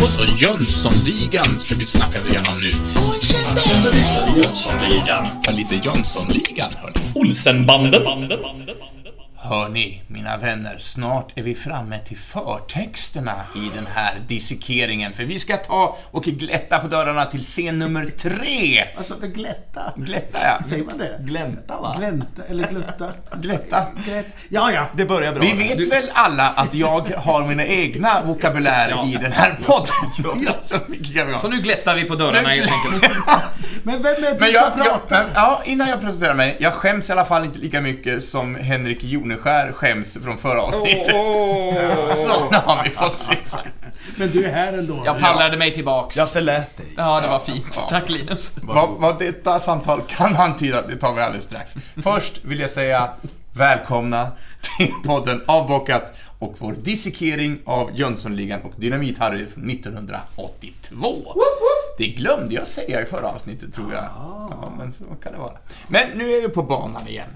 Då så, Jönssonligan ska vi snacka igenom nu. Jönssonligan. Lite Jönssonligan, hörni. Olsenbanden. Hörni, mina vänner, snart är vi framme till förtexterna i den här dissekeringen, för vi ska ta och glätta på dörrarna till scen nummer tre. Alltså, det glätta. Glätta, ja. Säger man det? Glänta va? Glänta eller glutta? Glätta. Glätt. Ja, ja. Det börjar bra. Vi vet väl alla att jag har mina egna vokabulär i den här podden. Så vi ha. Så nu glättar vi på dörrarna helt enkelt. Men vem är det Men som jag, pratar? ja, innan jag presenterar mig, jag skäms i alla fall inte lika mycket som Henrik Joneskär skäms från förra avsnittet. Så har vi fått. Men du är här ändå. Jag pallrade mig tillbaks. Jag förlät dig. Ja, det var fint. Tack Linus. Vad, vad detta samtal kan antyda, det tar vi alldeles strax. Först vill jag säga välkomna till podden Avbockat och vår dissekering av Jönssonligan och Dynamit-Harry från 1982. Det glömde jag säga i förra avsnittet tror jag. Ja, men så kan det vara. Men nu är vi på banan igen.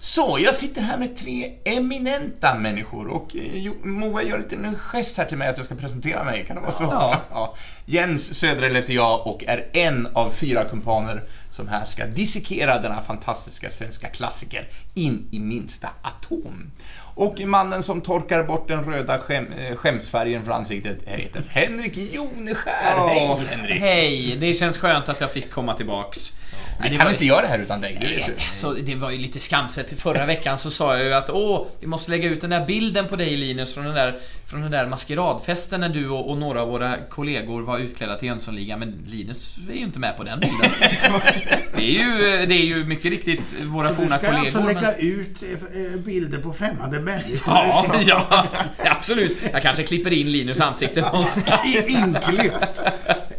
Så, jag sitter här med tre eminenta människor och eh, Moa gör en gest här till mig att jag ska presentera mig. Kan det vara så? Ja. Ja. Jens Söderell heter jag och är en av fyra kumpaner som här ska dissekera denna fantastiska svenska klassiker in i minsta atom. Och mannen som torkar bort den röda skäm, eh, skämsfärgen från ansiktet heter Henrik Joneskär. Hej Henrik! Hej, det känns skönt att jag fick komma tillbaks. Men Vi det kan var- inte göra det här utan dig, det vet du. Så det var ju lite skamset. Förra veckan så sa jag ju att åh, vi måste lägga ut den där bilden på dig Linus från den där, från den där maskeradfesten när du och, och några av våra kollegor var utklädda till Jönssonligan. Men Linus är ju inte med på den bilden. Det är ju, det är ju mycket riktigt våra Så du forna ska kollegor. alltså men- lägga ut eh, bilder på främmande människor? Ja, ja, absolut. Jag kanske klipper in Linus ansikte någonstans. Inklippt.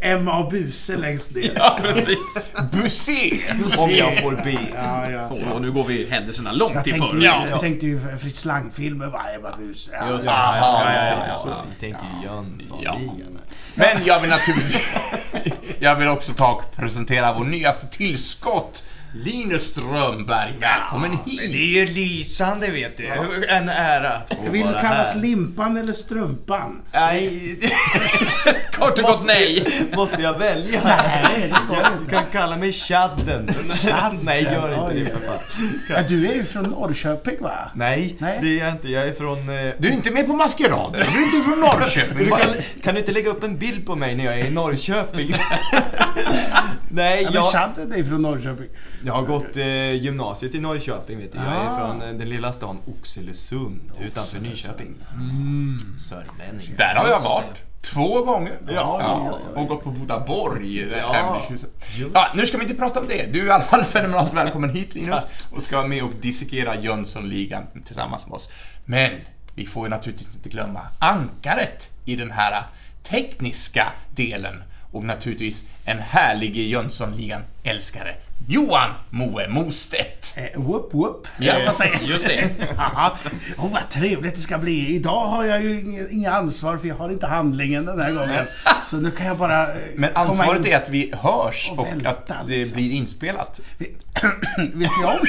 Emma och Buse längst ner. Ja, precis. Bussé! Om jag får be. Ja, ja. Och nu går vi händelserna långt Jag till tänkte, Ja. jag tänkte ju Fritz Lang-filmer var Emma Buse. Ja, Just ja. det. Ja, ja, ja, ja, ja. Vi tänker Jönssonligan. Men jag vill naturligtvis... jag vill också ta och presentera vår nyaste tillskott. Linus Strömberg, välkommen hit! Det är ju lysande vet du. En ära att få Vill du kallas här. Limpan eller Strumpan? Nej, Kort och gott nej. måste jag välja? Nej, det går Jag kan kalla mig Chadden. Nej, gör inte det för fan. Ja, du är ju från Norrköping va? Nej, Nej. det är jag inte. Jag är från... eh, Du är inte med på maskerader, du är inte från Norrköping. Du kan, kan du inte lägga upp en bild på mig när jag är i Norrköping? Nej, Ja, men jag, Chadden är från Norrköping. Jag har gått eh, gymnasiet i Norrköping vet du. Jag är Ah. från eh, den lilla stan Oxelösund utanför Nyköping. Sörmlänning. Där har jag varit. Två gånger. Ja, ja, Och gått på Bodaborg, det Ja. Ja, nu ska vi inte prata om det. Du är i alla fall fenomenalt välkommen hit Linus och ska vara med och dissekera Jönssonligan tillsammans med oss. Men vi får ju naturligtvis inte glömma ankaret i den här tekniska delen och naturligtvis en härlig Jönssonligan-älskare, Johan Moe Mostedt. Eh, whoop whoop. Ja, vad säger Just det. Åh, vad trevligt det ska bli. Idag har jag ju inga, ansvar för jag har inte handlingen den här gången. Så nu kan jag bara eh, Men ansvaret är att vi hörs Och och välta, att det liksom. blir inspelat. Vet ni om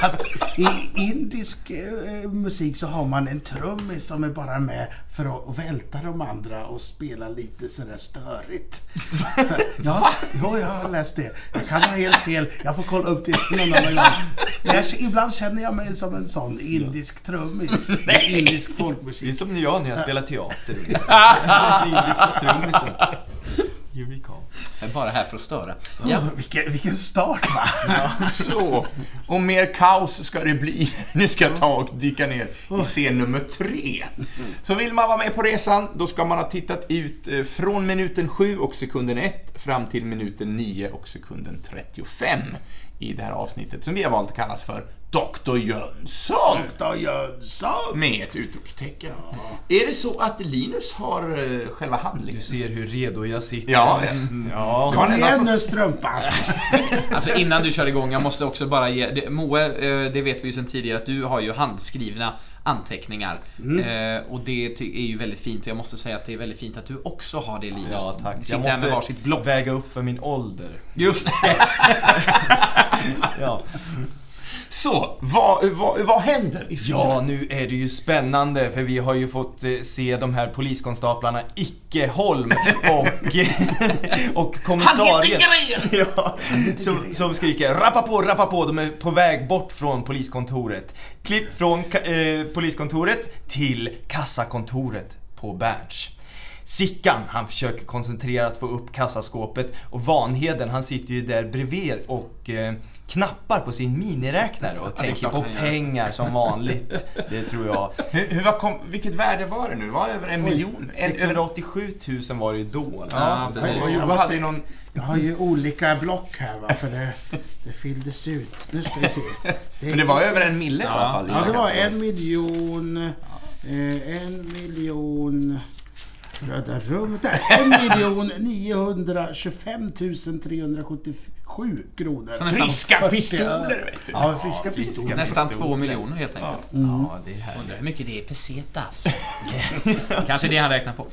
att i indisk eh, musik så har man en trummis som är bara med för att välta de andra och spela lite sådär störigt. Ja, jo, jag har läst det. Jag kan ha helt fel. Jag får kolla upp det till någon annan gång. Jag, ibland känner jag mig som en sån indisk trummis indisk Det är folkmusik. som jag när jag spelar teater. Indiska trummisen. Here we come. Jag är bara här för att störa. Ja. Ja. vilken, vilken start va? Så, och mer kaos ska det bli. Nu ska jag ta och dyka ner i scen nummer tre. Så vill man vara med på resan, då ska man ha tittat ut eh, från minuten 7 och sekunden 1 fram till minuten 9 och sekunden 35 i det här avsnittet som vi har valt att kallas för Dr. Jönsson. Dr. Jönsson! Med ett utropstecken. Är det så att Linus har eh, själva handlingen? Du ser hur redo jag sitter. Ja, ja. Ja. Kan Kom igen nu strumpan! Alltså innan du kör igång, jag måste också bara ge... Det, Moe, eh, det vet vi ju sedan tidigare att du har ju handskrivna anteckningar. Eh, och det är ju väldigt fint. Jag måste säga att det är väldigt fint att du också har det Linus. Ja, tack. Sitter Jag här med varsitt måste block. väga upp för min ålder. Just det. Ja. Så, vad, vad, vad händer i Ja, nu är det ju spännande för vi har ju fått eh, se de här poliskonstaplarna Icke Holm och, och kommissarien. Ja, som, som skriker rappa på, rappa på, de är på väg bort från poliskontoret. Klipp från eh, poliskontoret till kassakontoret på Berns. Sickan, han försöker koncentrerat få upp kassaskåpet och Vanheden, han sitter ju där bredvid och eh, knappar på sin miniräknare och det är tänker på pengar som vanligt. Det tror jag. Hur, hur, vad kom, vilket värde var det nu? Det var över en miljon? En, 687 000 var det ju då. Ja, Ja, precis. jag ju någon... Jag har ju olika block här va, för det, det fylldes ut. Nu ska vi se. Men det var över en mille i alla fall. Ja, det var en miljon... Eh, en miljon... Röda rummet där. En miljon 925 377 kronor. Så nästan Friska 40 pistoler, vet du. Ja, friska pistoler. Nästan två miljoner helt enkelt. Ja, det är. Undrar hur mycket det är pesetas. Kanske det han räknar på.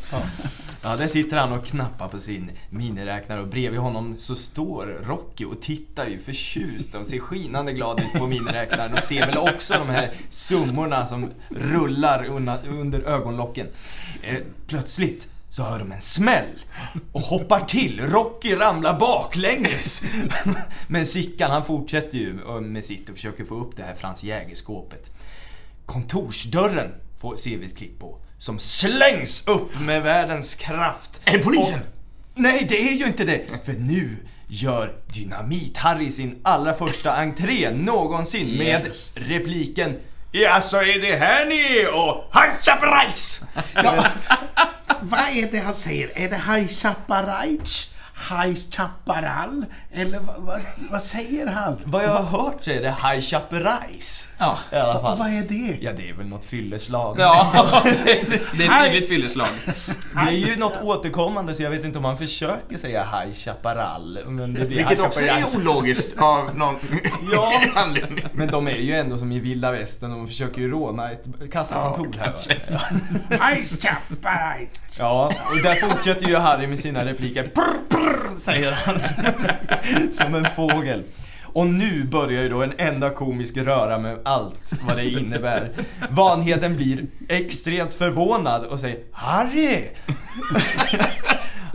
Ja, där sitter han och knappar på sin miniräknare och bredvid honom så står Rocky och tittar ju förtjust och ser skinande glad ut på miniräknaren och ser väl också de här summorna som rullar under ögonlocken. Eh, plötsligt så hör de en smäll och hoppar till. Rocky ramlar baklänges. Men Sickan han fortsätter ju med sitt och försöker få upp det här Frans Jägerskåpet. Kontorsdörren får ser vi ett klipp på. Som slängs upp med världens kraft. Är det polisen? Och, nej, det är ju inte det. För nu gör Dynamit-Harry sin allra första entré någonsin Yes. med repliken Ja, så är det här ni är och High Chaparrais! Vad är det han säger? Är det High Chaparajs? High Chaparral? Eller vad, vad, vad säger han? Vad jag har hört så är det High Chaparrais. Ja. I alla Och fall. vad är det? Ja, det är väl något fylleslag. Ja, det är ett tydligt fylleslag. Det är ju något återkommande så jag vet inte om han försöker säga High Chaparral. Men det blir Vilket High också är ologiskt av någon Ja. anledning. Men de är ju ändå som i vilda västern, de försöker ju råna ett kassakontor Ja, här va? High Chaparral! Ja, och där fortsätter ju Harry med sina repliker. Prr, prr, säger han som, som en fågel. Och nu börjar ju då en enda komisk röra med allt vad det innebär. Vanheden blir extremt förvånad och säger Harry!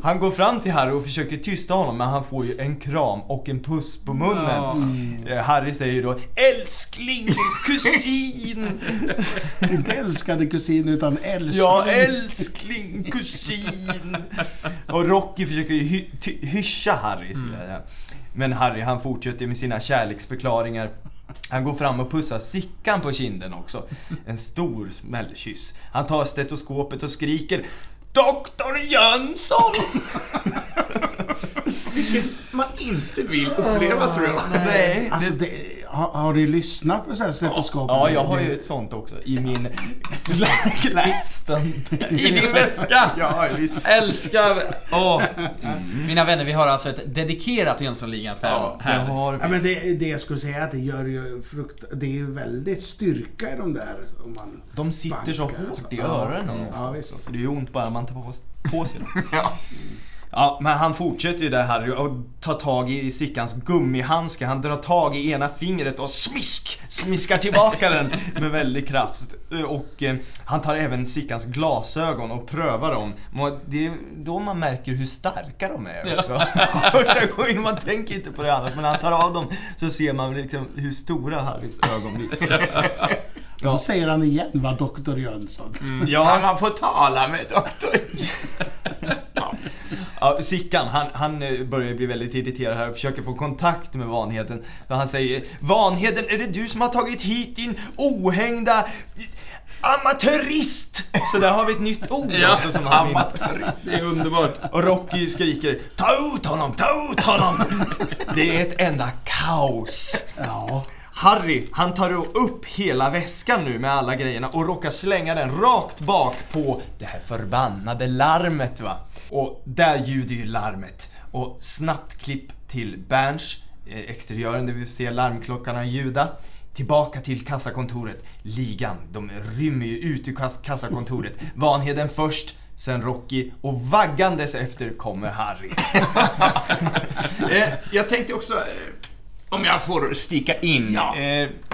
Han går fram till Harry och försöker tysta honom men han får ju en kram och en puss på munnen. Eh, Harry säger ju då Älskling, kusin! Inte älskade kusin utan älskling. Ja, älskling, kusin. Och Rocky försöker ju hy- hyscha Harry. skulle jag säga. Men Harry han fortsätter med sina kärleksförklaringar. Han går fram och pussar Sickan på kinden också. En stor smällkyss. Han tar stetoskopet och skriker Doktor Jönsson! Man inte vill uppleva tror jag. Nej. Alltså, det, har, har du lyssnat på så här stetoskop? Ja, jag har ju ett sånt också i min Glaston. I din väska! Ja, visst. Älskar! Åh. Mina vänner, vi har alltså ett dedikerat Jönssonligan-fan Ja, här. har... Ja, men det, det jag skulle säga är att det gör ju frukt... Det är ju väldigt styrka i de där. Om man De sitter så hårt i Ja. öronen Ja, ofta, visst. så det är ju ont bara man tar på, på sig dem. Ja. Ja, men han fortsätter ju där Harry och tar tag i Sickans gummihandske. Han drar tag i ena fingret och smisk! Smiskar tillbaka den med väldig kraft. Och eh, han tar även Sickans glasögon och prövar dem. Det är då man märker hur starka de är också. Första gången, man tänker inte på det annars, men när han tar av dem så ser man liksom hur stora Harrys ögon blir. Då säger han igen va, Doktor Jönsson. Kan Ja, man få tala med doktor? Ja. Ja, Sickan, han, han eh, börjar bli väldigt irriterad här och försöker få kontakt med Vanheden. Så han säger Vanheden, är det du som har tagit hit din ohängda amatörist? Så där har vi ett nytt ord Ja, också som han vill. Det är underbart. Och Rocky skriker Ta ut honom, ta ut honom! Det är ett enda kaos. Ja. Harry, han tar då upp hela väskan nu med alla grejerna och råkar slänga den rakt bak på det här förbannade larmet va. Och där ljuder ju larmet. Och snabbt klipp till Berns, eh, exteriören där vi ser larmklockorna ljuda. Tillbaka till kassakontoret. Ligan, de rymmer ju ut ur kass- kassakontoret. Vanheden först, sen Rocky och vaggandes efter kommer Harry. Eh, Jag tänkte också... eh, om jag får sticka in. Ja.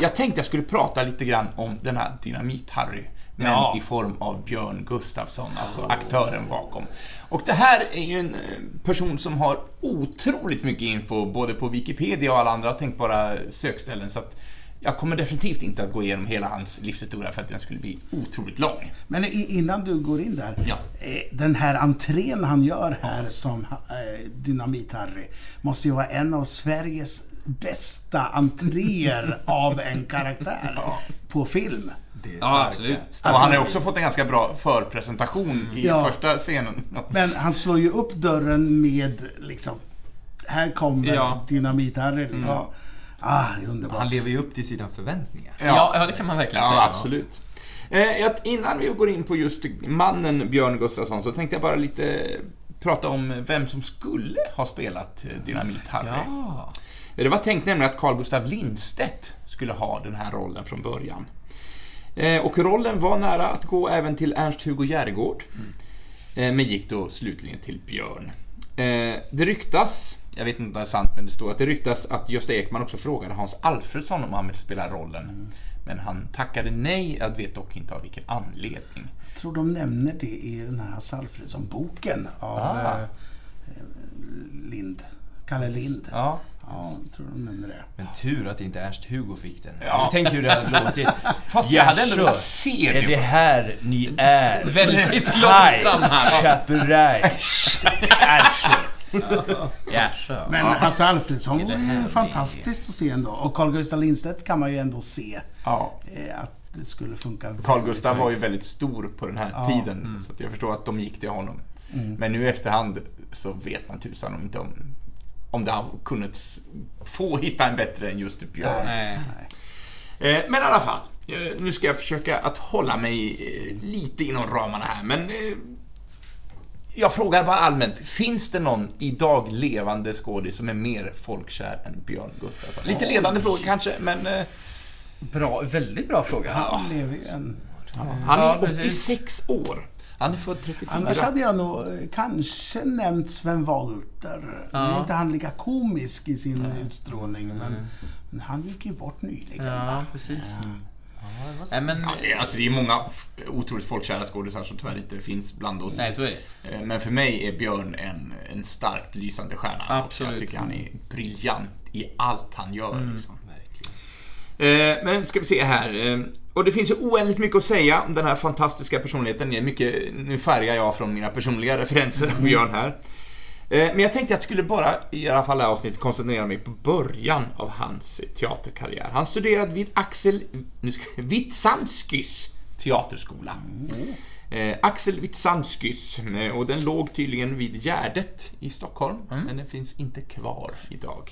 Jag tänkte jag skulle prata lite grann om den här Dynamit-Harry. Men Ja. i form av Björn Gustafsson, alltså aktören bakom. Och det här är ju en eh, person som har otroligt mycket info, både på Wikipedia och alla andra tänkbara sökställen. Så att jag kommer definitivt inte att gå igenom hela hans livshistoria för att den skulle bli otroligt lång. Men innan du går in där. Ja. eh, Den här entrén han gör här som eh, Dynamit-Harry måste ju vara en av Sveriges bästa entréer av en karaktär på film. Det är Ja, absolut. Och han har ju också fått en ganska bra förpresentation i Ja. första scenen. Men han slår ju upp dörren med liksom... Här kommer Ja. Dynamit-Harry liksom. Ah, det är underbart. Han lever ju upp till sina förväntningar. Ja, ja, det kan man verkligen Ja, säga. absolut. Eh, innan vi går in på just mannen Björn Gustafsson så tänkte jag bara lite prata om vem som skulle ha spelat eh, Dynamit-Harry. Ja. Det var tänkt nämligen att Carl Gustav Lindstedt skulle ha den här rollen från början. Eh, Och rollen var nära att gå även till Ernst-Hugo Järegård. Eh, Men gick då slutligen till Björn. Eh, Det ryktas, jag vet inte om det är sant, men det står att det ryktas att Gösta Ekman också frågade Hans Alfredsson om han ville spela rollen. Men han tackade nej, jag vet dock inte av vilken anledning. Tror de nämner det i den här Hasse Alfredson-boken av Ah. eh, Lind. Kalle Lind. Ja, Ja, jag tror de nämner det. Men tur att inte Ernst-Hugo fick den. Ja. Tänk hur det hade låtit. Fast jag hade ändå velat se Är det det. här ni är? Väldigt långsam här. Chaperai. Jaså. Jaså. Men Hasse det var ju fantastiskt att se ändå. Och Carl Gustaf Lindstedt kan man ju ändå se Ja. eh, att det skulle funka. Carl Gustav var ju väldigt stor på den här Ja. tiden, så att jag förstår att de gick till honom. Men nu i efterhand så vet man tusan om inte om, om det har kunnat få hitta en bättre än just Björn. Nej. Eh, Men i alla fall, eh, nu ska jag försöka att hålla mig eh, lite inom ramarna här, men jag frågar bara allmänt, finns det någon idag levande skådis som är mer folkkär än Björn Gustafsson? Lite ledande fråga kanske, men eh, Bra, väldigt bra fråga. Han lever ju en... han Ja, är precis. 86 år. Han är född 34. Annars hade jag nog eh, kanske nämnt Sven Wollter. Nu är inte han lika komisk i sin utstrålning, men, men han gick ju bort nyligen. Ja, precis. Men... Ja, det är- alltså det är många otroligt folkkära skådisar som tyvärr inte finns bland oss. Nej, så är det. Eh, Men för mig är Björn en, en starkt lysande stjärna. Absolut. Och jag tycker han är briljant i allt han gör. Mm. Liksom. Eh, Men ska vi se här. eh, Och det finns ju oändligt mycket att säga om den här fantastiska personligheten. Mycket, nu färgar jag från mina personliga referenser Mm. av Björn här. Eh, Men jag tänkte att jag skulle bara, i alla fall det här avsnittet, koncentrera mig på början av hans teaterkarriär. Han studerade vid Axel nu ska, teaterskola. Eh, Axel Vitsanskys, eh, och den låg tydligen vid Gärdet i Stockholm, men den finns inte kvar idag.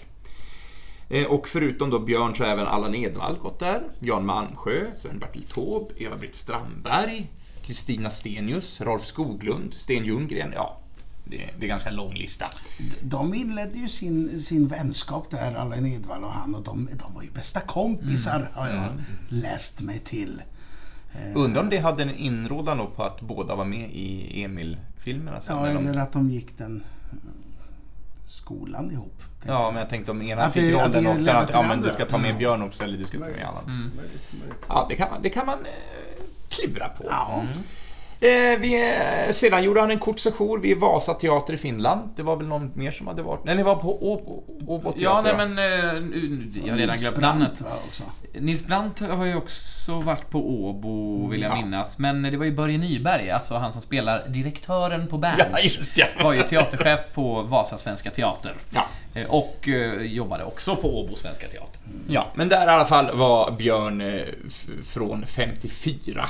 Eh, Och förutom då Björn så har även Allan Edwall gått där, Jan Malmsjö, Sven-Bertil Taube, Eva-Britt Strandberg, Kristina Stenius, Rolf Skoglund, Sten Ljunggren, ja. Det, det är ganska lång lista. De inledde ju sin, sin vänskap där, Allan Edwall och han. Och de, de var ju bästa kompisar, har jag läst mig till. Eh, Undrar om det hade en inrådan på att båda var med i Emil-filmerna? Ja, när de- eller att de gick den mm, skolan ihop. Ja, men jag tänkte om ena Att fick det- att rollen det och den till ja, men du andra. ska ta med. Björn också eller du ska ta med Allan. Möjligt, möjligt. Ja, det kan man, det kan man eh, klura på. Ja. Eh, vi, eh, sedan gjorde han en kort sejour vid Vasa teater i Finland. Det var väl någon mer som hade varit... Nej, ni var på Åbo, Åbo teater. Ja, nej men... eh, nu- Jag har redan Nils glömt Brandt, namnet. Nils Brandt har ju också varit på Åbo, vill jag Ja. minnas. Men det var ju Börje Nyberg, alltså han som spelar direktören på Berns. Ja, just det. Var ju teaterchef på Vasa Svenska Teater. Ja. Eh, Och eh, jobbade också på Åbo Svenska Teater. ja, men där i alla fall var Björn eh, från 54.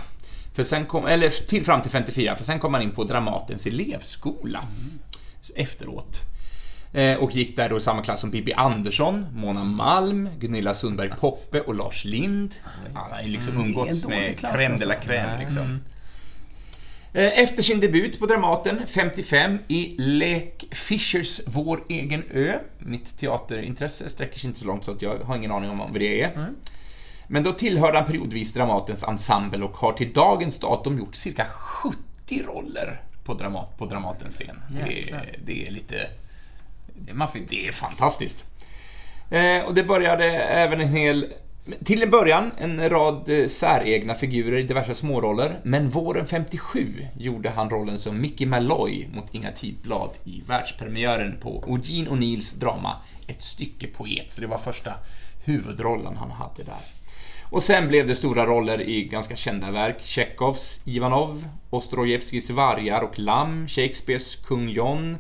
För sen kom, eller till fram till 54, för sen kom han in på Dramatens elevskola efteråt. Eh, och gick där då i samma klass som Bibi Andersson, Mona Malm, Gunilla Sundberg Poppe och Lars Lind. Han har ju liksom en umgåtts med crème de la alltså. crème liksom. Eh, Efter sin debut på Dramaten 55 i Lek Fischers Vår egen ö. Mitt teaterintresse sträcker sig inte så långt så att jag har ingen aning om vad det är. Men då tillhörde han periodvis Dramatens ensemble och har till dagens datum gjort cirka 70 roller på, Dramat, på Dramatens scen. Det är, det är lite... Det är maffigt. Det är fantastiskt. Eh, och det började även en hel... Till en början en rad eh, säregna figurer i diverse småroller, men våren 57 gjorde han rollen som Mickey Malloy mot Inga Tidblad i världspremiären på Eugene O'Neills drama Ett stycke poet, så det var första huvudrollen han hade där. Och sen blev det stora roller i ganska kända verk. Tjechovs Ivanov, Ostrojevskijs Vargar och Lamm, Shakespeares Kung John.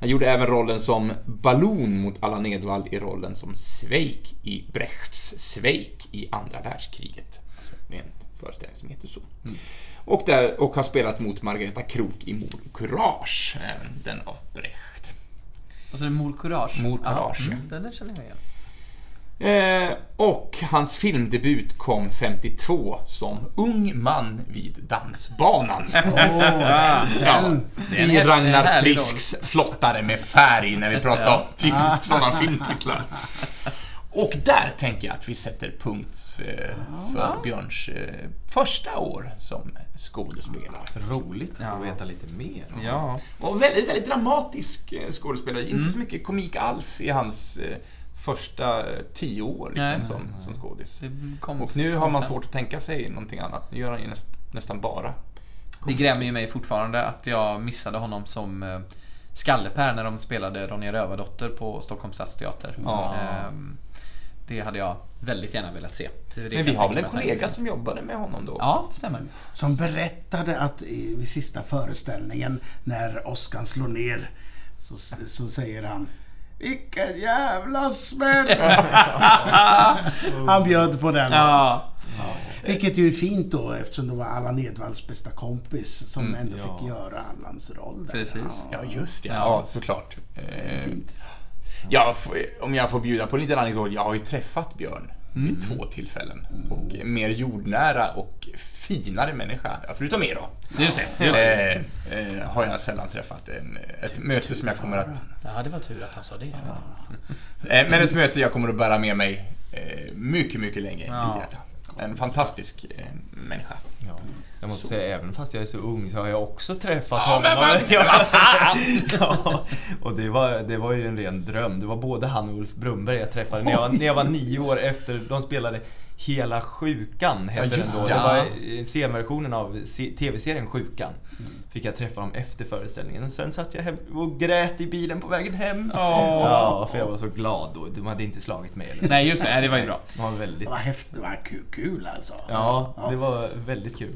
Han gjorde även rollen som Balloon mot Allan Edwall i rollen som Sveik i Brechts Sveik i andra världskriget. Alltså, det är en föreställning som heter så. Och, där, och har spelat mot Margareta Krook i Mord och Courage, även den av Brecht. Alltså Mor Courage. Mor Courage, Ja, ja. mm, den där känner jag igen. Eh, och hans filmdebut kom 52 som ung man vid dansbanan. Den, Ja, den. Det är en I Ragnar Frisks Flottare med färg när vi pratar om typiskt sådana filmtitlar. Och där tänker jag att vi sätter punkt för, för Björns eh, första år som skådespelare. Roligt att få veta lite mer. Ja. Och väldigt, väldigt dramatisk eh, skådespelare. Inte så mycket komik alls i hans eh, första eh, tio år liksom, Nej. som, som skådis. Och nu har man sen. svårt att tänka sig någonting annat. Nu gör han ju näst, nästan bara Det grämer ju mig fortfarande att jag missade honom som eh, Skallepär när de spelade Ronja Rövardotter på Stockholms stadsteater. Ja. Ehm, Det hade jag väldigt gärna velat se. Men vi har väl en kollega som jobbade med honom då? Ja, det stämmer. Som berättade att i- vid sista föreställningen när Oskar slår ner så, så säger han Vilken jävla smäll! han bjöd på den. Ja, Vilket ju är fint då eftersom det var Allan Edwalls bästa kompis som ändå ja. fick göra Allans roll där. Precis. Ja, just. Ja, Ja. såklart. Eh, Fint. Ja, f- om jag får bjuda på en liten anekdot. Jag har ju träffat Björn vid två tillfällen. Och mer jordnära och finare människa, ja, förutom er då, just det. Just det. eh, eh, har jag sällan träffat. En, ett möte som jag kommer att... Ja, det var tur att han sa det. Eh, men ett möte jag kommer att bära med mig eh, mycket, mycket länge i Ja. mitt hjärta. En fantastisk eh, människa. Ja. Jag måste säga, även fast jag är så ung så har jag också träffat Ja, honom. men vad- Ja, ja, och det var, det var ju en ren dröm. Det var både han och Ulf Brumberg jag träffade när jag, var- när jag var nio år efter de spelade Hela Sjukan hette Ja, den då. det. Det var scenversionen av se- tv-serien Sjukan. Fick jag träffa dem efter föreställningen. Och sen satt jag hem och grät i bilen på vägen hem. Ja, för jag var så glad då. De hade inte slagit mig. Eller så. Nej, just det. Det var ju bra. Det var väldigt... Det var häftigt. Det var kul, kul alltså. Ja, det var väldigt kul.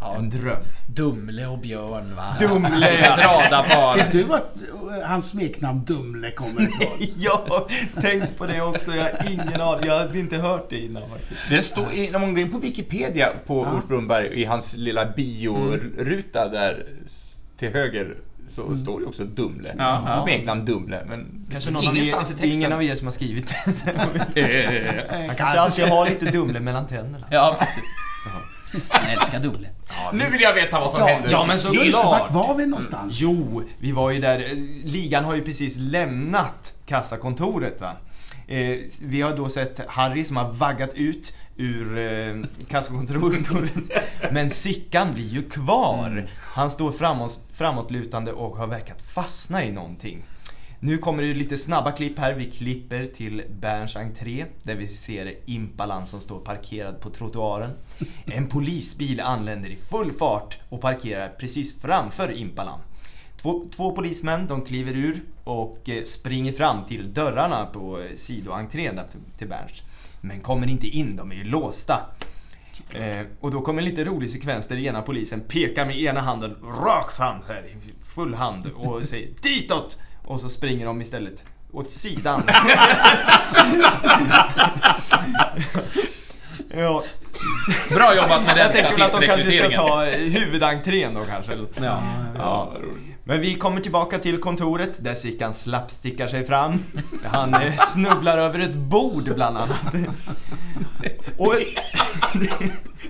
Ja, En dröm. Dumle och Björn, va? Dumle. Ett radarpar. Vet du vart eh, hans smeknamn Dumle kommer ifrån? Jag har tänkt på det också. Jag har ingen aning. Jag hade inte hört det innan faktiskt. Det står, i- när man går in på Wikipedia på Ulf Brunberg i hans lilla bioruta där s- till höger så står det också Dumle. Ja, ja. Smeknamn Dumle, men Kanske någon av ingenstans i er, texten. ingen av er som har skrivit det. Eh, Han kanske alltid har lite Dumle mellan tänderna. Ja, precis. Han älskar Dumle. Nu vill jag veta vad som Ja, händer. ja, men så- Just det, Klart. vart var vi någonstans? Jo, vi var ju där. Ligan har ju precis lämnat kassakontoret va. Eh, vi har då sett Harry som har vaggat ut ur eh, kassakontoret. Men Sickan blir ju kvar. Han står framåt, framåtlutande och har verkat fastna i någonting. Nu kommer det lite snabba klipp här. Vi klipper till Berns entré där vi ser Impalan som står parkerad på trottoaren. En polisbil anländer i full fart och parkerar precis framför Impalan. Två, två polismän de kliver ur och eh, springer fram till dörrarna på eh, sidoentrén där till, till Berns. Men kommer inte in, de är ju låsta. Eh, och då kommer en lite rolig sekvens där ena polisen pekar med ena handen rakt fram här, i full hand och säger ditåt! Och så springer de istället åt sidan. ja, Bra jobbat med den jag tänker att de kanske ska ta eh, huvudentrén då kanske. Ja. Ja. Men vi kommer tillbaka till kontoret där Sickan slappstickar sig fram. Han eh, snubblar över ett bord bland annat. Och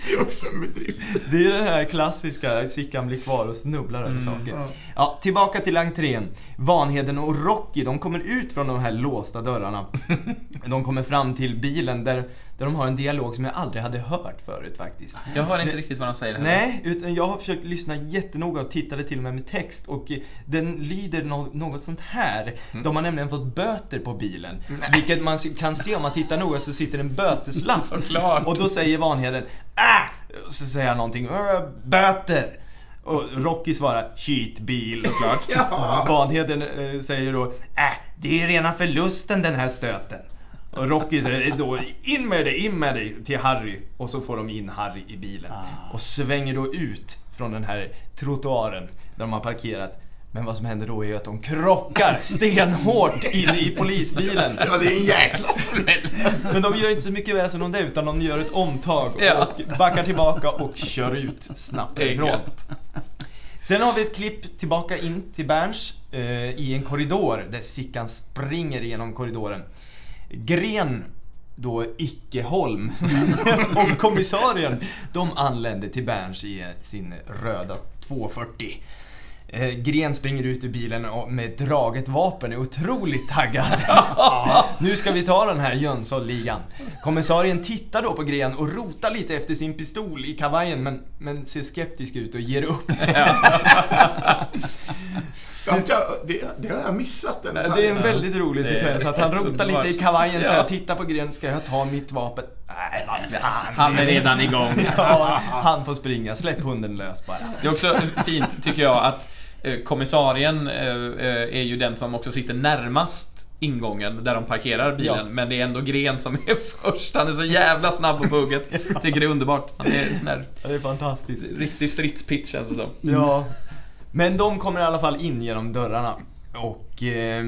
Det är också en bedrift. det är den här klassiska, Sickan blir kvar och snubblar över saker. Ja, tillbaka till entrén. Vanheden och Rocky, de kommer ut från de här låsta dörrarna. De kommer fram till bilen där, där de har en dialog som jag aldrig hade hört förut faktiskt. Jag hör inte Det- riktigt vad de säger heller. Nej, utan jag har försökt lyssna jättenoga och tittade till och med med text och eh, den lyder no något sånt här. De har nämligen fått böter på bilen. Vilket man kan se om man tittar noga så sitter en böteslapp. Såklart. Och då säger Vanheden äh! Och så säger han någonting, "Äh, böter! Och Rocky svarar shitbil såklart. Ja. Vanheden eh, säger då äh, det är rena förlusten den här stöten. Och Rocky säger då in med dig, in med dig till Harry. Och så får de in Harry i bilen. Och svänger då ut från den här trottoaren där de har parkerat. Men vad som händer då är ju att de krockar stenhårt in i polisbilen. Ja, det är en jäkla smäll. Men de gör inte så mycket väsen om det utan de gör ett omtag Ja. och backar tillbaka och kör ut snabbt ifrån. Sen har vi ett klipp tillbaka in till Berns eh, i en korridor där Sickan springer genom korridoren. Gren, då Ickeholm, och kommissarien, de anländer till Berns i sin röda 240. Eh, Gren springer ut ur bilen och med draget vapen är otroligt taggad. nu ska vi ta den här Jönssonligan. Kommissarien tittar då på Gren och rotar lite efter sin pistol i kavajen men, men ser skeptisk ut och ger upp. Ganska, det, det har jag missat den Det är en väldigt rolig Det- sekvens att han rotar lite i kavajen så här, Ja. tittar på Gren, ska jag ta mitt vapen? Nej, vad fan. Han är redan igång. Ja, han får springa, släpp hunden lös bara. Det är också fint, tycker jag, att kommissarien eh, eh, är ju den som också sitter närmast ingången där de parkerar bilen. Ja. Men det är ändå Gren som är först. Han är så jävla snabb på bugget. Tycker det är underbart. Han är sån där Ja, Det är fantastiskt. riktig stridspitch känns det som. Ja. Men de kommer i alla fall in genom dörrarna. Och eh,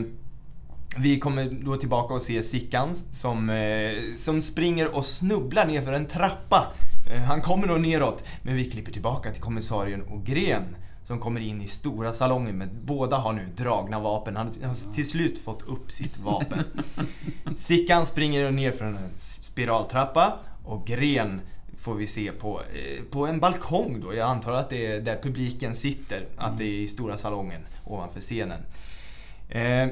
vi kommer då tillbaka och se Sickan som, eh, som springer och snubblar ner för en trappa. Eh, han kommer då neråt, men vi klipper tillbaka till kommissarien och Gren som kommer in i stora salongen, men båda har nu dragna vapen. Han har till slut fått upp sitt vapen. Sickan springer ner för en spiraltrappa och Gren får vi se på, eh, på en balkong då. Jag antar att det är där publiken sitter. Att det är i stora salongen ovanför scenen. Eh,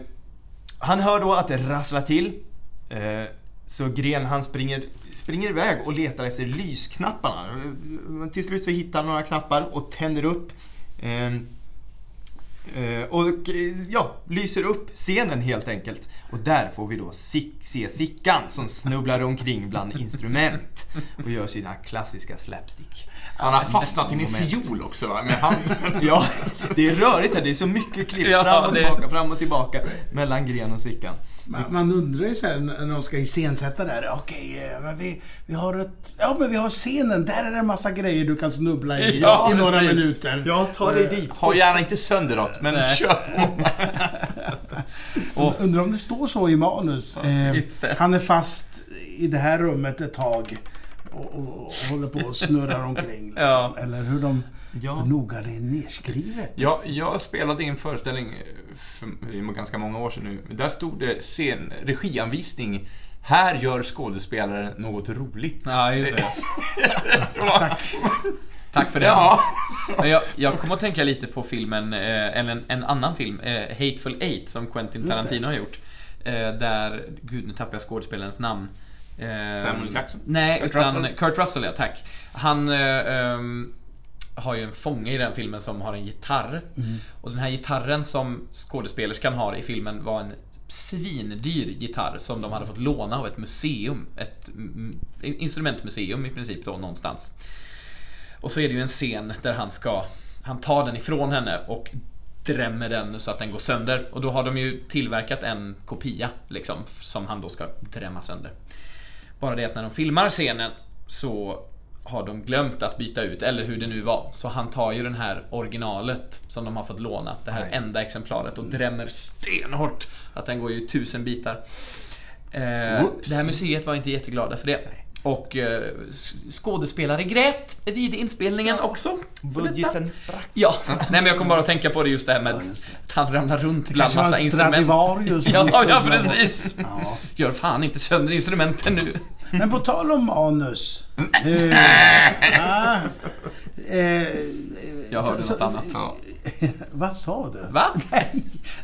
han hör då att det rasslar till. Eh, så Gren han springer, springer iväg och letar efter lysknapparna. Eh, Till slut så hittar han några knappar och tänder upp. Eh, Eh, och ja, lyser upp scenen helt enkelt. Och där får vi då Sick, se Sickan som snubblar omkring bland instrument och gör sina klassiska slapstick. Han har fastnat i en fiol också va, med handen. Ja, det är rörigt här. Det är så mycket klipp fram och tillbaka, fram och tillbaka mellan Gren och Sickan. Man, man undrar ju sen när de ska iscensätta där. Okej, eh, men vi, vi har ett... Ja, men vi har scenen. Där är det en massa grejer du kan snubbla i Ja, i några precis. minuter. Ja, ta dig dit. Ha gärna inte sönder något, men Nej. kör på. Och- Undrar om det står så i manus. Eh, det. han är fast i det här rummet ett tag. Och, och, och håller på och snurrar omkring. Liksom. Ja. Eller hur de... Ja. Noga det är nedskrivet. Jag, jag spelade i en föreställning för för ganska många år sedan nu. Där stod det scen, regianvisning. Här gör skådespelaren något roligt. Ja, just det. Tack. Tack för det. Ja. Men jag, jag kommer att tänka lite på filmen, eh, eller en, en annan film, eh, Hateful Eight, som Quentin. Tarantino har gjort. Eh, där, gud nu tappar jag skådespelarens namn. Eh, Samuel Jackson? Nej, Kurt utan Russell? Kurt Russell, ja tack. Han eh, ehm, har ju en fånge i den filmen som har en gitarr. Och den här gitarren som skådespelerskan har i filmen var en svindyr gitarr som de hade fått låna av ett museum. Ett mm, instrumentmuseum i princip då någonstans. Och så är det ju en scen där han ska Han tar den ifrån henne och drämmer den så att den går sönder. Och då har de ju tillverkat en kopia liksom som han då ska drämma sönder. Bara det att när de filmar scenen så har de glömt att byta ut, eller hur det nu var. Så han tar ju den här originalet som de har fått låna, det här Nej. enda exemplaret och drämmer stenhårt. Att den går ju i tusen bitar. Eh, det här museet var inte jätteglada för det. Och eh, skådespelare grät vid inspelningen också. för detta. Budgeten sprack. Ja, nej men jag kommer bara att tänka på det just det här med att han ramlar runt bland massa en instrument. Ja, ja precis. Ja. Gör fan inte sönder instrumenten nu. Men på tal om manus. Eh, ah, eh, Jag hörde så- något annat. Ja. vad sa du? Va?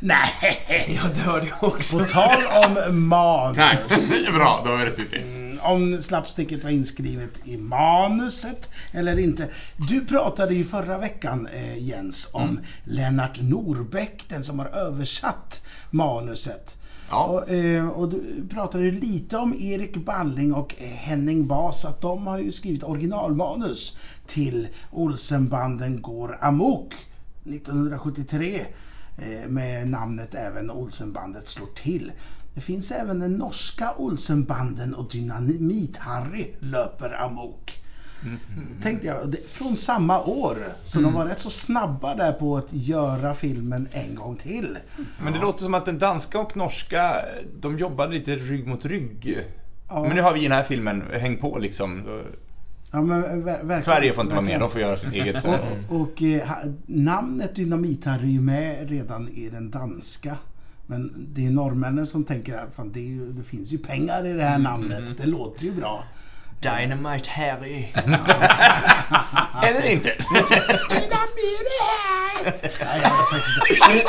Nej! Ja, det hörde jag också. På tal om manus. Tack, det är bra. Då har vi rätt ut det. Mm, om slapsticket var inskrivet i manuset eller inte. Du pratade ju förra veckan, eh, Jens, om Lennart Norbeck, den som har översatt manuset. Ja. Och, eh, och du pratade ju lite om Erik Balling och eh, Henning Bas, att de har ju skrivit originalmanus till Olsenbanden går amok 1973 eh, med namnet även Olsenbandet slår till. Det finns även den norska Olsenbanden och Dynamit-Harry löper amok. Tänkte jag, från samma år. Så de var rätt så snabba där på att göra filmen en gång till. Men det låter som att den danska och norska, de jobbade lite rygg mot rygg. Ja. Men nu har vi i den här filmen, häng på liksom. Ja, men, Sverige får inte vara med, de får göra sitt eget. Och, och eh, ha- namnet Dynamit-Harry är ju med redan i den danska. Men det är norrmännen som tänker att det, det finns ju pengar i det här namnet. Det låter ju bra. Dynamite Harry. Eller inte. Nej, jag vet faktiskt inte.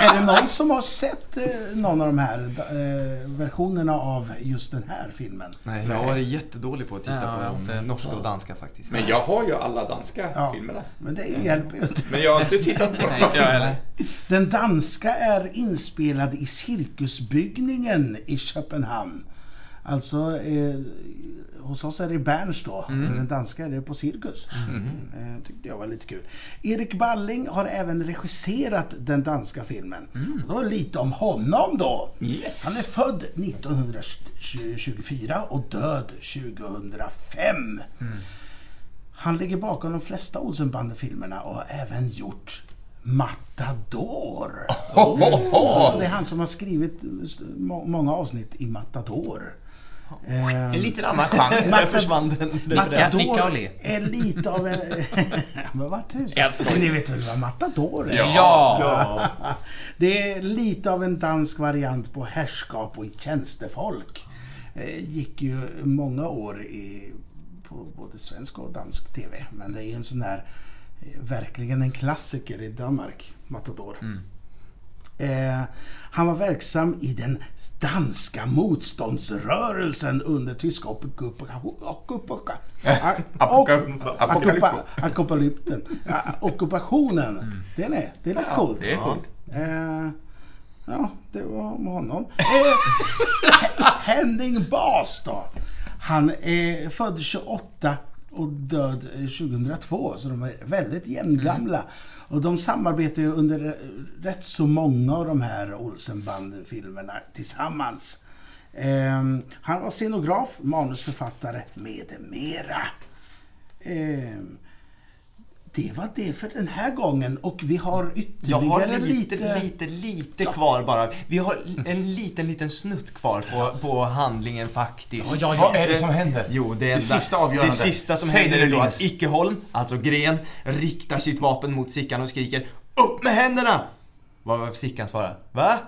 Är, det någon som har sett eh, någon av de här eh, versionerna av just den här filmen? Nej, jag har varit jättedålig på att titta Ja, på inte- norska och danska faktiskt. Men jag har ju alla danska Ja. filmerna. Men det hjälper ju inte. Men jag har inte tittat på Nej, inte jag heller. Den danska är inspelad i Cirkusbyggningen i Köpenhamn. Alltså, eh, hos oss är det Berns då. Men den danska är det på Cirkus. Eh, tyckte jag var lite kul. Erik Balling har även regisserat den danska filmen. Och Då lite om honom då. Yes. Han är född 1924 och död 2005. Han ligger bakom de flesta Olsenbanden-filmerna och har även gjort Matador. Ja, det är han som har skrivit må- många avsnitt i Matador. Eh, En liten annan chans. Där försvann den. Matador är lite av en... Men vad tusan. Ni vet väl vad Matador är? Ja! Det är lite av en dansk variant på härskap och tjänstefolk. Eh, gick ju många år i, på både svensk och dansk TV. Men det är en sån där, eh, verkligen en klassiker i Danmark, Matador. Eh, han var verksam i den danska motståndsrörelsen under tyska ockupationen. Ockupationen. Det är lite coolt. Det är coolt. Eh, ja, det var om honom. Eh, Henning Bas då. Han är född 28 och död eh, 2002, så de är väldigt jämngamla. Och de samarbetar ju under rätt så många av de här Olsenbanden-filmerna tillsammans. Eh, han var scenograf, manusförfattare med mera. Eh, det var det för den här gången och vi har Jag ytterligare har lite, lite... lite, lite kvar bara. Vi har en liten, liten snutt kvar på, på handlingen faktiskt. Ja, ja, Vad är det som händer? Jo, det, Det enda, sista avgörande. Det sista som Säg händer det, är då att Ickeholm, alltså Gren, riktar sitt vapen mot Sickan och skriker Upp med händerna! Vad Sickan svarar Va?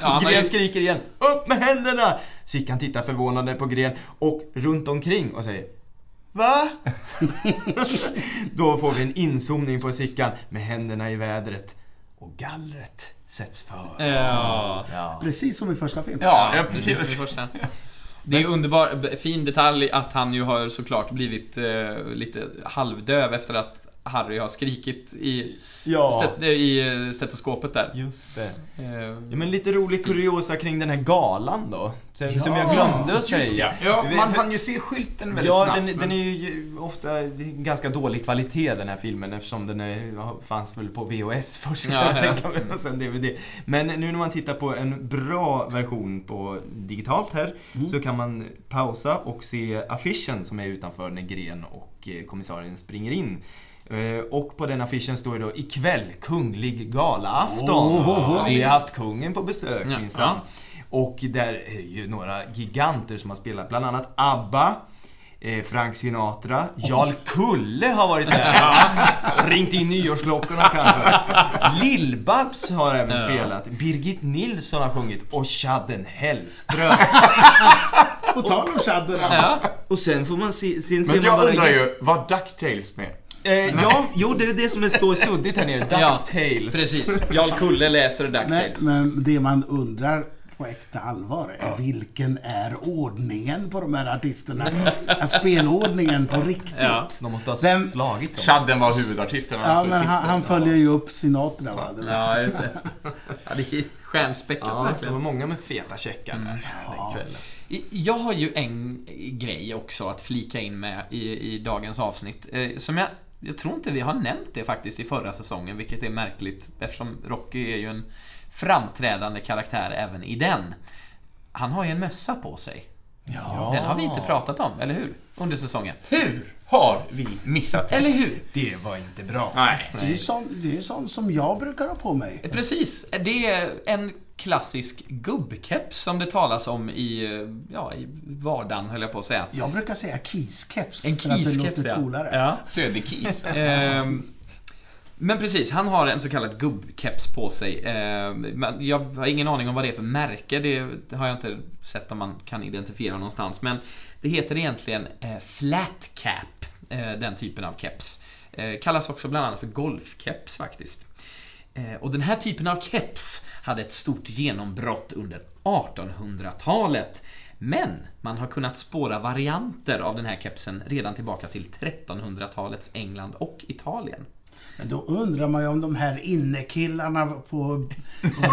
Ja, Gren ju- skriker igen Upp med händerna! Sickan tittar förvånade på Gren och runt omkring och säger Va? Då får vi en inzoomning på Sickan med händerna i vädret och gallret sätts för. Ja. Ja. Precis som i första filmen. Ja, ja precis. som i första. Det är underbar, fin detalj att han ju har såklart blivit eh, lite halvdöv efter att Harry har skrikit i, Ja, stet, i eh, stetoskopet där. just det. Eh, Ja, men lite rolig kuriosa kring den här galan då. Som, som jag glömde att säga. Ja, man hann ju se skylten väldigt Ja, snabbt. den, men- den är ju ofta ganska dålig kvalitet den här filmen eftersom den är, ja, fanns väl på VHS först Ja, jag ja. tänka mig och sen DVD. Men nu när man tittar på en bra version på digitalt här så kan man pausa och se affischen som är utanför när Gren och eh, kommissarien springer in. Eh, Och på den affischen står det då ikväll kunglig galaafton. Oh, Så vi har haft kungen på besök Ja. minsann. Och där är ju några giganter som har spelat, bland annat ABBA, eh, Frank Sinatra, Jarl Kulle har varit där. Ringt in nyårsklockorna kanske. Lill-Babs har även Ja. spelat. Birgit Nilsson har sjungit och Chadden Hellström. På tal om chadder alltså. ja. Och sen får man se, sen ser Men man jag bara... undrar ju, var DuckTales med? Eh, ja, jo det är det som är står suddigt här nere. Ja, DuckTales. Precis. Jarl Kulle läser Nej, DuckTales. men det man undrar på äkta allvar. Vilken är ordningen på de här artisterna? Ja, Spelordningen på riktigt. Ja. De måste ha Vem- slagit så. Chadden var huvudartisten. Ja, men han, han följer ju upp Sinatra va? Det var- Ja, just det. Ja, det är stjärnspäckat Ja, så det var många med feta checkar där den kvällen. Jag har ju en grej också att flika in med i, i dagens avsnitt. Eh, som jag, jag tror inte vi har nämnt det faktiskt i förra säsongen, vilket är märkligt eftersom Rocky är ju en framträdande karaktär även i den. Han har ju en mössa på sig. Ja. Den har vi inte pratat om, eller hur? Under säsongen. Hur har vi missat det? Eller hur? Det var inte bra. Nej. Det är sånt som jag brukar ha på mig. Precis. Det är en klassisk gubbkeps som det talas om i, ja, i vardagen, höll jag på att säga. Jag brukar säga keyskeps En för att det låter ja. coolare. ja. Söderkis. Ehm, men precis, han har en så kallad gubbkeps på sig. Ehm, men jag har ingen aning om vad det är för märke. Det har jag inte sett om man kan identifiera någonstans. Men det heter egentligen eh, flat cap, eh, den typen av keps. Eh, kallas också bland annat för golfkeps faktiskt. Eh, Och den här typen av keps hade ett stort genombrott under 1800-talet. Men man har kunnat spåra varianter av den här kepsen redan tillbaka till 1300-talets England och Italien. Men då undrar man ju om de här innekillarna på,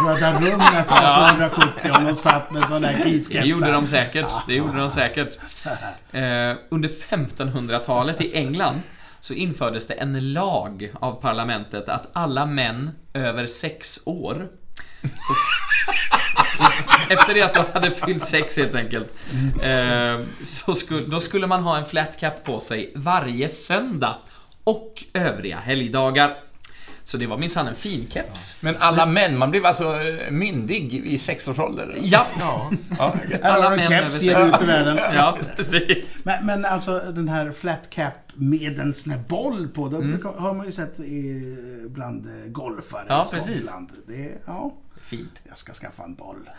Röda rummet 1870 om de satt med sådana här keyskepsar. Det gjorde de säkert. Det gjorde de säkert. Eh, under 1500-talet i England så infördes det en lag av parlamentet att alla män över sex år så, så efter det att du hade fyllt sex helt enkelt eh, så skulle, då skulle man ha en flat cap på sig varje söndag och övriga helgdagar. Så det var minsann en fin keps. Men alla män, man blev alltså eh, myndig i sexårsåldern? Ja, Ja. Alla män keps, sex- ut i världen. ja precis. Men, men alltså den här flat cap med en sån här boll på, det Mm. har man ju sett i, bland eh, golfare Ja, i Skottland. precis. Det, ja, Fint. jag ska skaffa en boll.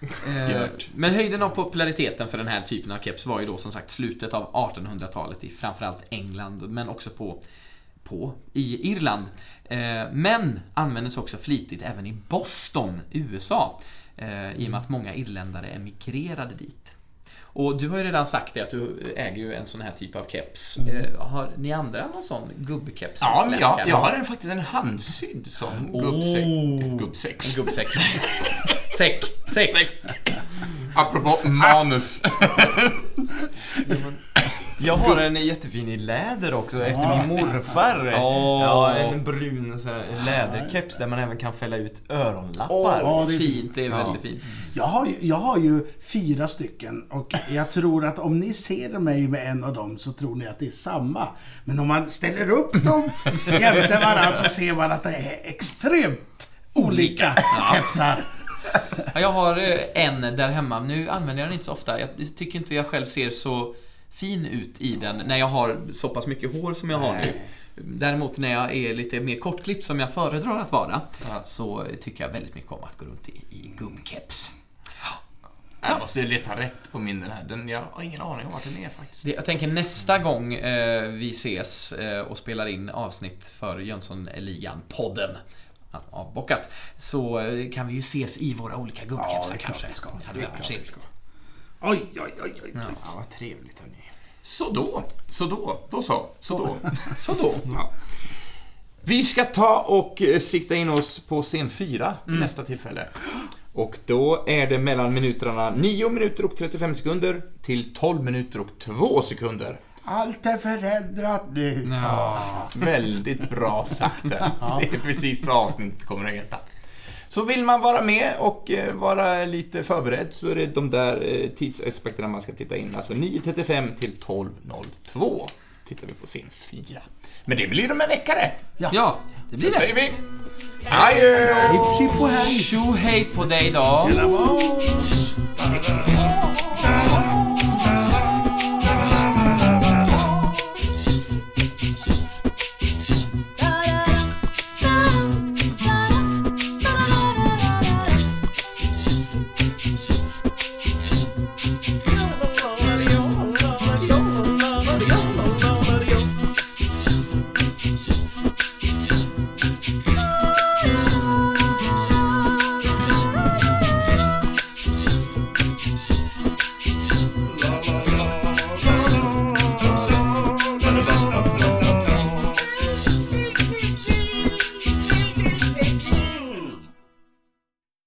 Eh. Men höjden av populariteten för den här typen av keps var ju då som sagt slutet av 1800-talet i framförallt England, men också på, på i Irland. Eh, Men användes också flitigt även i Boston, USA, eh, i och med att många irländare emigrerade dit. Och du har ju redan sagt det att du äger ju en sån här typ av keps. Eh, Har ni andra någon sån gubbkeps? Ja, jag, jag har en, faktiskt en handsydd som Oh. gubbsäck. Gubbsex. En gubbsäck. Säck. Säck. Apropå manus. Jag har en jättefin i läder också efter min morfar. Åh. Ja, en brun så här, läderkeps där man även kan fälla ut öronlappar. Ja, det är fint. Det är Ja. väldigt fint. Jag har, ju, jag har ju fyra stycken och jag tror att om ni ser mig med en av dem så tror ni att det är samma. Men om man ställer upp dem jämte varandra så ser man att det är extremt olika kepsar. Ja, jag har eh, en där hemma. Nu använder jag den inte så ofta. Jag tycker inte jag själv ser så fin ut i den när jag har så pass mycket hår som jag har nu. Däremot när jag är lite mer kortklippt som jag föredrar att vara så tycker jag väldigt mycket om att gå runt i, i gubbkeps. Jag måste leta rätt på min den här. Den, jag har ingen aning om vart den är faktiskt. Det, jag tänker nästa gång eh, vi ses eh, och spelar in avsnitt för Jönssonligan-podden avbockat så eh, kan vi ju ses i våra olika Ja, gubbkepsar det är klart kanske. vi ska. Det hade Det är varit klart vi trevligt. ska. Oj, oj, oj, oj. Ja. Ja, vad trevligt hörni. Så då, så då, då så, så då. Så då. Ja. Vi ska ta och eh, sikta in oss på scen 4 nästa tillfälle. Och då är det mellan minuterna 9 minuter och 35 sekunder till 12 minuter och 2 sekunder. Allt är förändrat nu. Ja. Väldigt bra sagt. Det är precis så avsnittet kommer att heta. Så vill man vara med och eh, vara lite förberedd så är det de där eh, tidsaspekterna man ska titta in. Alltså 9.35 till 12.02 tittar vi på scen 4. Men det blir om en vecka det. ja, det blir Då det. säger vi adjö! Hipp, hipp och hej. Tjo hej på dig då.